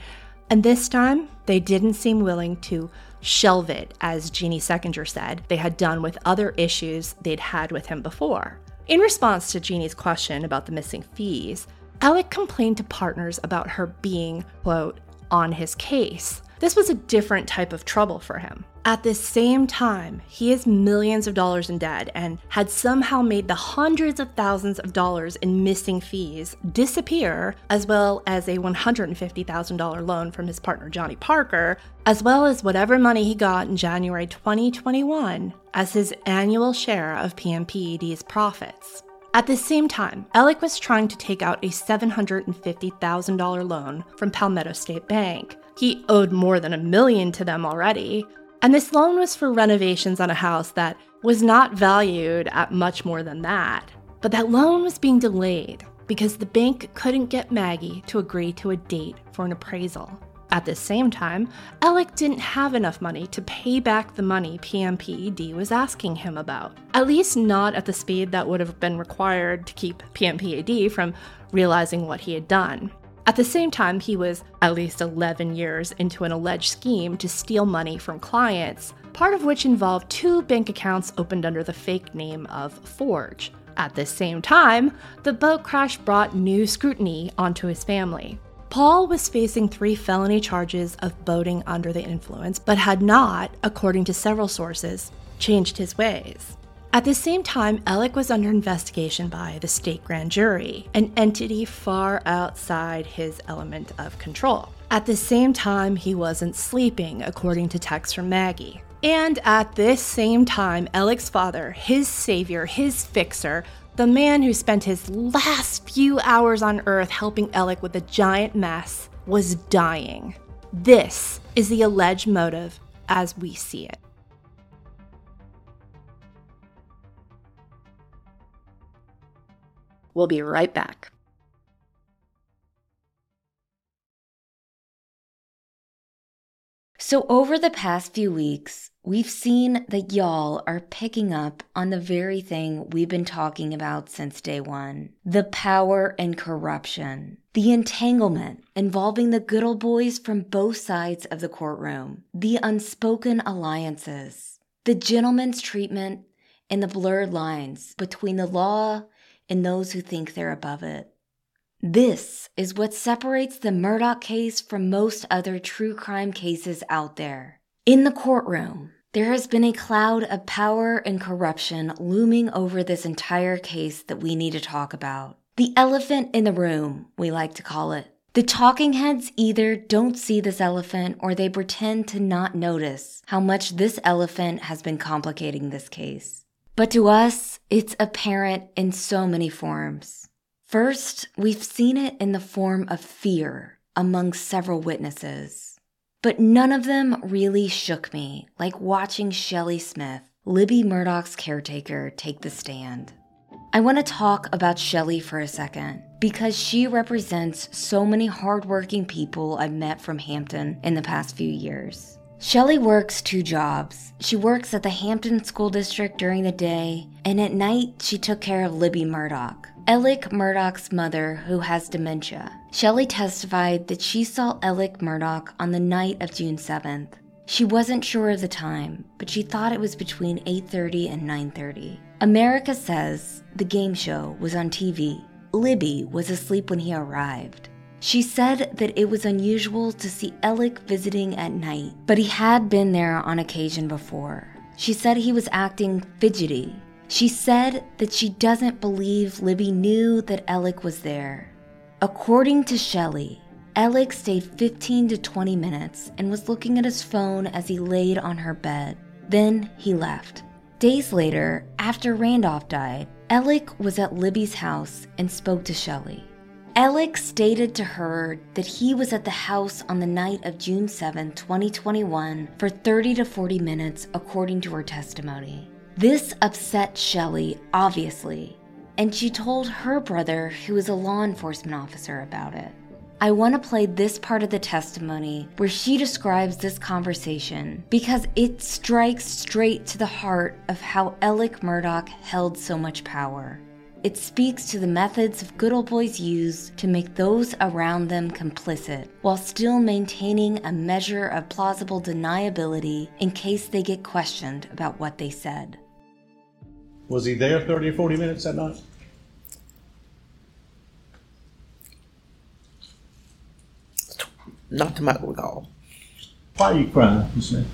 and this time they didn't seem willing to shelve it, as Jeannie Seckinger said they had done with other issues they'd had with him before. In response to Jeannie's question about the missing fees, Alec complained to partners about her being, quote, on his case. This was a different type of trouble for him. At the same time, he is millions of dollars in debt and had somehow made the hundreds of thousands of dollars in missing fees disappear, as well as a $150,000 loan from his partner Johnny Parker, as well as whatever money he got in January 2021 as his annual share of PMPED's profits. At the same time, Alec was trying to take out a $750,000 loan from Palmetto State Bank. He owed more than a million to them already, and this loan was for renovations on a house that was not valued at much more than that. But that loan was being delayed because the bank couldn't get Maggie to agree to a date for an appraisal. At the same time, Alec didn't have enough money to pay back the money PMPED was asking him about, at least not at the speed that would have been required to keep PMPED from realizing what he had done. At the same time, he was at least 11 years into an alleged scheme to steal money from clients, part of which involved two bank accounts opened under the fake name of Forge. At the same time, the boat crash brought new scrutiny onto his family. Paul was facing three felony charges of boating under the influence, but had not, according to several sources, changed his ways. At the same time, Alec was under investigation by the state grand jury, an entity far outside his element of control. At the same time, he wasn't sleeping, according to texts from Maggie. And at this same time, Alec's father, his savior, his fixer, the man who spent his last few hours on Earth helping Alec with a giant mess, was dying. This is the alleged motive as we see it. We'll be right back. So, over the past few weeks, we've seen that y'all are picking up on the very thing we've been talking about since day one the power and corruption, the entanglement involving the good old boys from both sides of the courtroom, the unspoken alliances, the gentleman's treatment, and the blurred lines between the law and those who think they're above it. This is what separates the Murdaugh case from most other true crime cases out there. In the courtroom, there has been a cloud of power and corruption looming over this entire case that we need to talk about. The elephant in the room, we like to call it. The talking heads either don't see this elephant or they pretend to not notice how much this elephant has been complicating this case. But to us, it's apparent in so many forms. First, we've seen it in the form of fear among several witnesses. But none of them really shook me like watching Shelley Smith, Libby Murdaugh's caretaker, take the stand. I want to talk about Shelley for a second because she represents so many hardworking people I've met from Hampton in the past few years. Shelley works two jobs. She works at the Hampton School District during the day, and at night, she took care of Libby Murdaugh, Alec Murdaugh's mother who has dementia. Shelley testified that she saw Alec Murdaugh on the night of June 7th. She wasn't sure of the time, but she thought it was between 8:30 and 9:30. America says the game show was on TV. Libby was asleep when he arrived. She said that it was unusual to see Alec visiting at night, but he had been there on occasion before. She said he was acting fidgety. She said that she doesn't believe Libby knew that Alec was there. According to Shelley, Alec stayed 15 to 20 minutes and was looking at his phone as he laid on her bed. Then he left. Days later, after Randolph died, Alec was at Libby's house and spoke to Shelley. Alec stated to her that he was at the house on the night of June 7, 2021, for 30 to 40 minutes, according to her testimony. This upset Shelley, obviously, and she told her brother, who is a law enforcement officer, about it. I want to play this part of the testimony where she describes this conversation because it strikes straight to the heart of how Alec Murdaugh held so much power. It speaks to the methods of good old boys used to make those around them complicit while still maintaining a measure of plausible deniability in case they get questioned about what they said. Was he there 30 or 40 minutes that night? Not to my recall. Why are you crying, Miss Smith?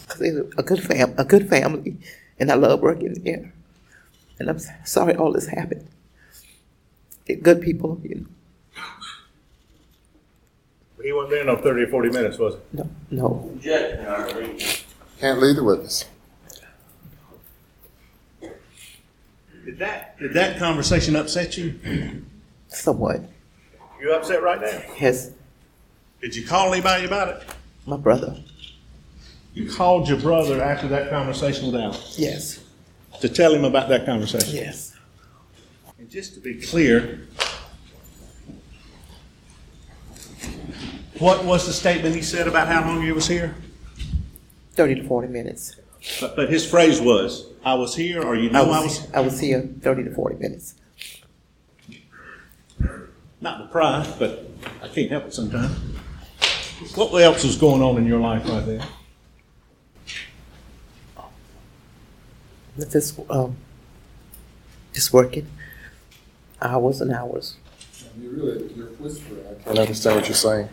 Because they're a good fam, a good family, and I love working there. And I'm sorry all this happened. They're good people, you know. He wasn't there no 30 or 40 minutes, was he? No, no. Can't leave the witness. Did that, did that conversation upset you? Somewhat. You upset right now? Yes, Did you call anybody about it? my brother. You called your brother after that conversation with Alan Yes, to tell him about that conversation? yes. And just to be clear, what was the statement he said about how long he was here? 30 to 40 minutes. But, but his phrase was, I was here, or you know I I was, was. I was here 30 to 40 minutes. not to pry, but I can't help it sometimes. What else was going on in your life right there? Just, um, just working hours and hours. You really, you're whispering. I I don't understand what you're saying.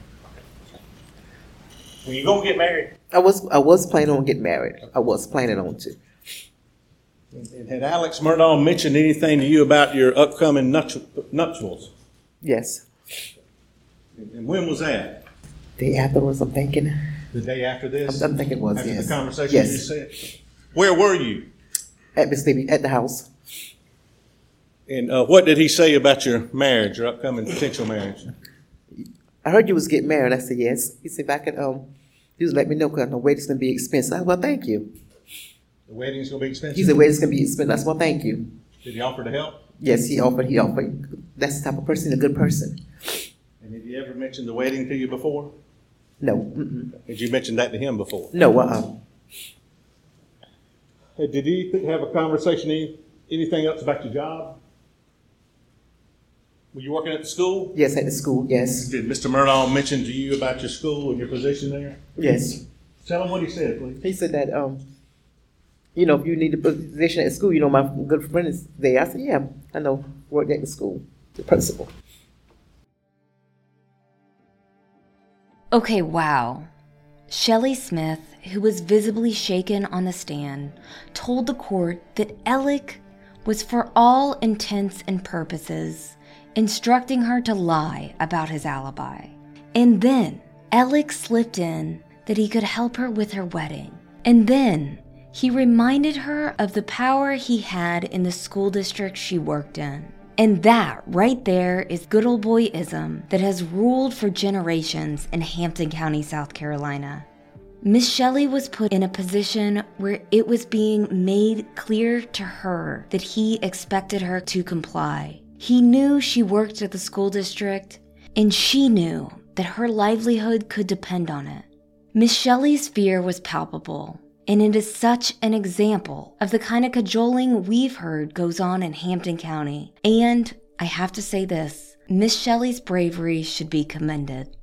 When you gonna get married? I was I was planning on getting married. I was planning on to. And had Alex Murdaugh mentioned anything to you about your upcoming nupti- nuptials? Yes. And when was that? Day afterwards, I'm thinking. The day after this? I'm, I'm thinking it was After yes. the conversation yes. you said? Where were you? At Miss Libby, at the house. And uh, what did he say about your marriage, your upcoming potential marriage? I heard you was getting married. I said yes. He said if I could um, he was let me know because I know wedding's gonna be expensive. I said, well, thank you. The wedding's gonna be expensive? He said wedding's gonna be expensive. I said, well, thank you. Did he offer to help? Yes, he offered. He offered. That's the type of person, a good person. And did he ever mention the wedding to you before? No. Mm-mm. Did you mention that to him before? No. Uh. Hey, Did he have a conversation, any- anything else about your job? Were you working at the school? Yes, at the school. Yes. Did Mr. Murdaugh mention to you about your school and your position there? Yes. Tell him what he said, please. He said that um, you know, if you need a position at school, you know, my good friend is there. I said, yeah, I know. Worked at the school, the principal. Okay, wow. Shelley Smith, who was visibly shaken on the stand, told the court that Alec was, for all intents and purposes, instructing her to lie about his alibi. And then Alec slipped in that he could help her with her wedding. And then he reminded her of the power he had in the school district she worked in. And that right there is good old boyism that has ruled for generations in Hampton County, South Carolina. Miss Shelley was put in a position where it was being made clear to her that he expected her to comply. He knew she worked at the school district, and she knew that her livelihood could depend on it. Miss Shelley's fear was palpable, and it is such an example of the kind of cajoling we've heard goes on in Hampton County. And I have to say this Miss Shelley's bravery should be commended.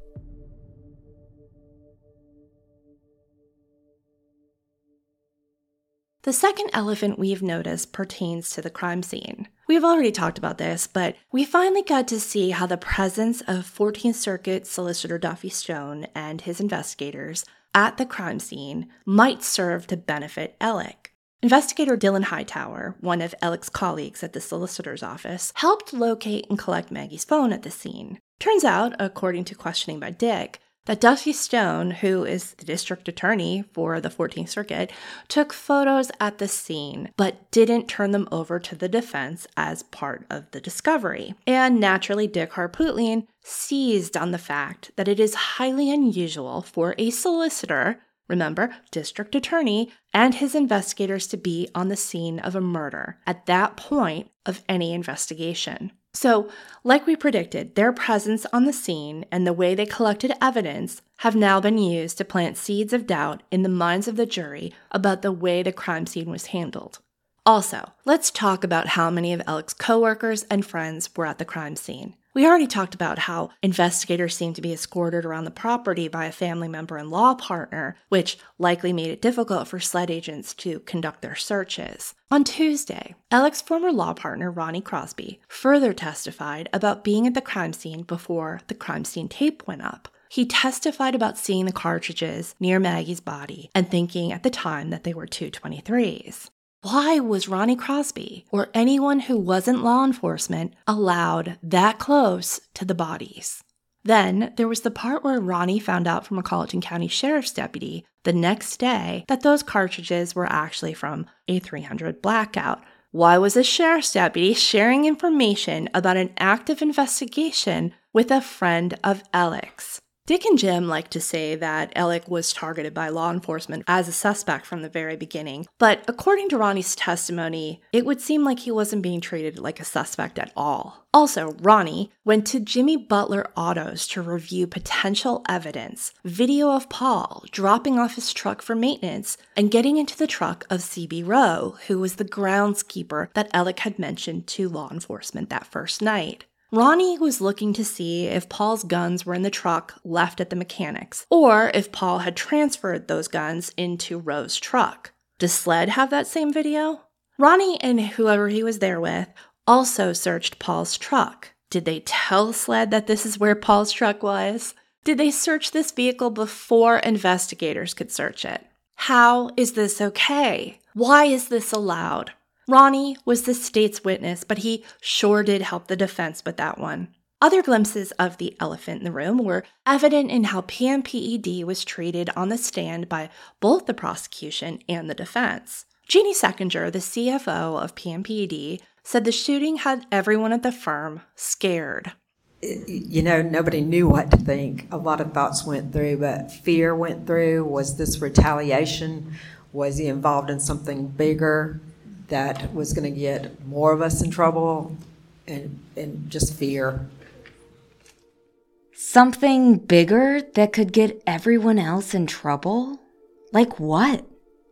The second elephant we've noticed pertains to the crime scene. We've already talked about this, but we finally got to see how the presence of 14th Circuit Solicitor Duffy Stone and his investigators at the crime scene might serve to benefit Alec. Investigator Dylan Hightower, one of Alec's colleagues at the solicitor's office, helped locate and collect Maggie's phone at the scene. Turns out, according to questioning by Dick, that Duffy Stone, who is the district attorney for the 14th Circuit, took photos at the scene, but didn't turn them over to the defense as part of the discovery. And naturally, Dick Harpootlian seized on the fact that it is highly unusual for a solicitor, remember, district attorney, and his investigators to be on the scene of a murder at that point of any investigation. So, like we predicted, their presence on the scene and the way they collected evidence have now been used to plant seeds of doubt in the minds of the jury about the way the crime scene was handled. Also, let's talk about how many of Alec's coworkers and friends were at the crime scene. We already talked about how investigators seemed to be escorted around the property by a family member and law partner, which likely made it difficult for SLED agents to conduct their searches. On Tuesday, Alec's former law partner, Ronnie Crosby, further testified about being at the crime scene before the crime scene tape went up. He testified about seeing the cartridges near Maggie's body and thinking at the time that they were 223s. Why was Ronnie Crosby or anyone who wasn't law enforcement allowed that close to the bodies? Then there was the part where Ronnie found out from a Colleton County Sheriff's deputy the next day that those cartridges were actually from a 300 blackout. Why was a sheriff's deputy sharing information about an active investigation with a friend of Alec's? Dick and Jim like to say that Alec was targeted by law enforcement as a suspect from the very beginning, but according to Ronnie's testimony, it would seem like he wasn't being treated like a suspect at all. Also, Ronnie went to Jimmy Butler Autos to review potential evidence video of Paul dropping off his truck for maintenance and getting into the truck of CB Rowe, who was the groundskeeper that Alec had mentioned to law enforcement that first night. Ronnie was looking to see if Paul's guns were in the truck left at the mechanics, or if Paul had transferred those guns into Rowe's truck. Does SLED have that same video? Ronnie and whoever he was there with also searched Paul's truck. Did they tell SLED that this is where Paul's truck was? Did they search this vehicle before investigators could search it? How is this okay? Why is this allowed? Ronnie was the state's witness, but he sure did help the defense with that one. Other glimpses of the elephant in the room were evident in how PMPED was treated on the stand by both the prosecution and the defense. Jeannie Seckinger, the CFO of PMPED, said the shooting had everyone at the firm scared. You know, nobody knew what to think. A lot of thoughts went through, but fear went through. Was this retaliation? Was he involved in something bigger that was going to get more of us in trouble? And, and just fear. Something bigger that could get everyone else in trouble? Like what?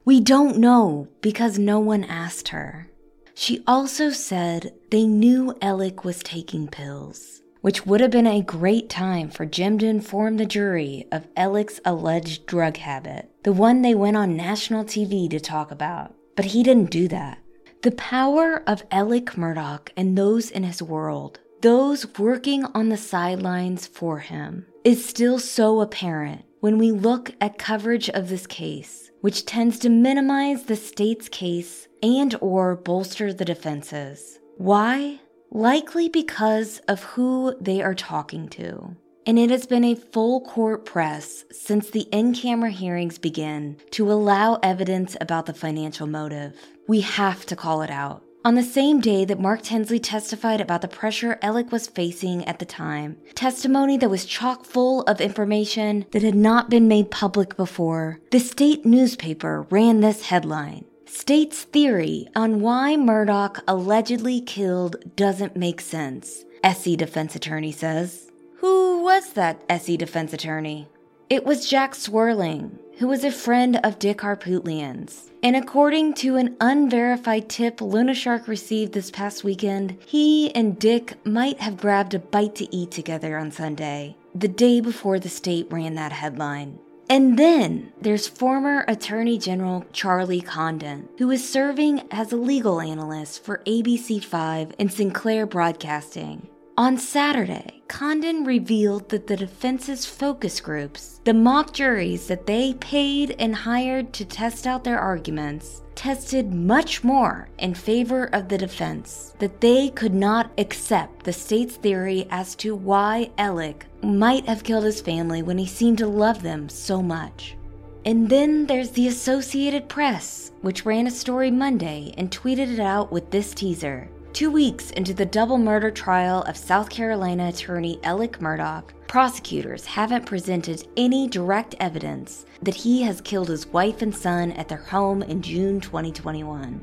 We don't know because no one asked her. She also said they knew Alec was taking pills, which would have been a great time for Jim to inform the jury of Alec's alleged drug habit, the one they went on national TV to talk about. But he didn't do that. The power of Alec Murdaugh and those in his world, those working on the sidelines for him, is still so apparent when we look at coverage of this case, which tends to minimize the state's case and or bolster the defenses. Why? Likely because of who they are talking to. And it has been a full court press since the in camera hearings began to allow evidence about the financial motive. We have to call it out. On the same day that Mark Tinsley testified about the pressure Alec was facing at the time, testimony that was chock full of information that had not been made public before, the state newspaper ran this headline State's theory on why Murdaugh allegedly killed doesn't make sense, SC defense attorney says. Who was that SC defense attorney? It was Jack Swerling, who was a friend of Dick Harpootlian's. And according to an unverified tip Luna Shark received this past weekend, he and Dick might have grabbed a bite to eat together on Sunday, the day before the state ran that headline. And then there's former Attorney General Charlie Condon, who is serving as a legal analyst for ABC5 and Sinclair Broadcasting. On Saturday, Condon revealed that the defense's focus groups, the mock juries that they paid and hired to test out their arguments, tested much more in favor of the defense, that they could not accept the state's theory as to why Alec might have killed his family when he seemed to love them so much. And then there's the Associated Press, which ran a story Monday and tweeted it out with this teaser. Two weeks into the double murder trial of South Carolina attorney Alec Murdaugh, prosecutors haven't presented any direct evidence that he has killed his wife and son at their home in June 2021.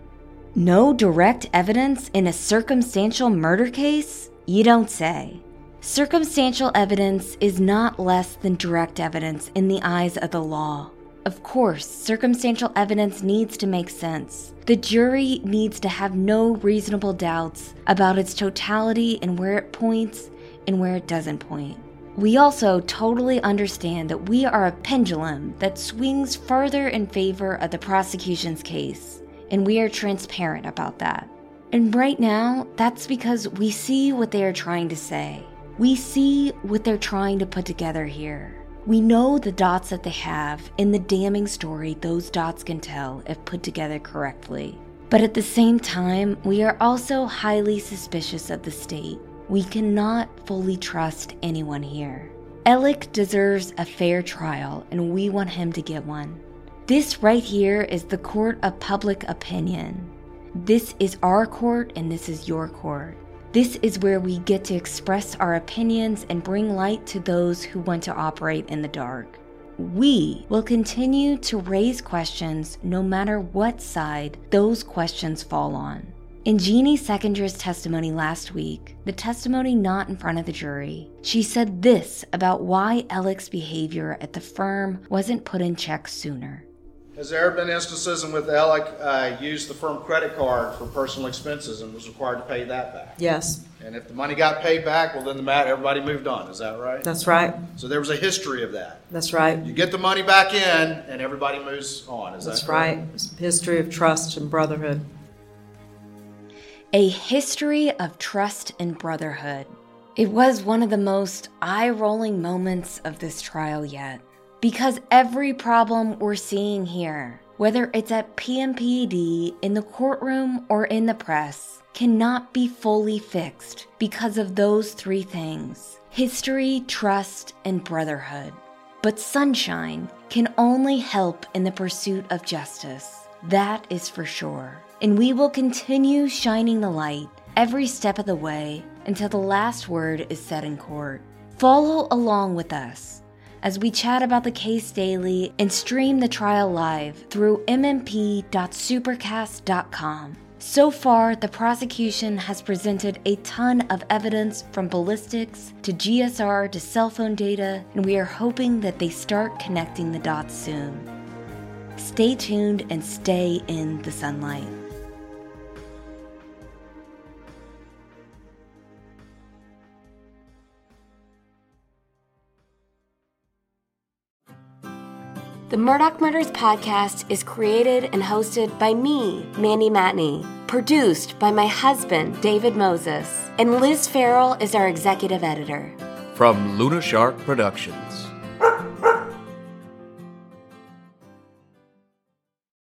No direct evidence in a circumstantial murder case? You don't say. Circumstantial evidence is not less than direct evidence in the eyes of the law. Of course, circumstantial evidence needs to make sense. The jury needs to have no reasonable doubts about its totality and where it points and where it doesn't point. We also totally understand that we are a pendulum that swings further in favor of the prosecution's case, and we are transparent about that. And right now, that's because we see what they are trying to say. We see what they're trying to put together here. We know the dots that they have in the damning story those dots can tell if put together correctly. But at the same time, we are also highly suspicious of the state. We cannot fully trust anyone here. Alec deserves a fair trial, and we want him to get one. This right here is the court of public opinion. This is our court, and this is your court. This is where we get to express our opinions and bring light to those who want to operate in the dark. We will continue to raise questions no matter what side those questions fall on. In Jeannie Seckinger's testimony last week, the testimony not in front of the jury, she said this about why Alec's behavior at the firm wasn't put in check sooner. Has there been instances in which Alec uh, used the firm credit card for personal expenses and was required to pay that back? Yes, And if the money got paid back, well, then the matter, everybody moved on, is that right? that's right. So there was a history of that. That's right. You get the money back in and everybody moves on, is that That's correct? right. It's a history of trust and brotherhood. A history of trust and brotherhood. It was one of the most eye rolling moments of this trial yet. Because every problem we're seeing here, whether it's at PMPD, in the courtroom, or in the press, cannot be fully fixed because of those three things history, trust, and brotherhood. But sunshine can only help in the pursuit of justice. That is for sure. And we will continue shining the light every step of the way until the last word is said in court. Follow along with us as we chat about the case daily and stream the trial live through mmp.supercast.com. So far, the prosecution has presented a ton of evidence from ballistics to GSR to cell phone data, and we are hoping that they start connecting the dots soon. Stay tuned and stay in the sunlight. The Murdaugh Murders podcast is created and hosted by me, Mandy Matney, produced by my husband, David Moses, and Liz Farrell is our executive editor. From Luna Shark Productions.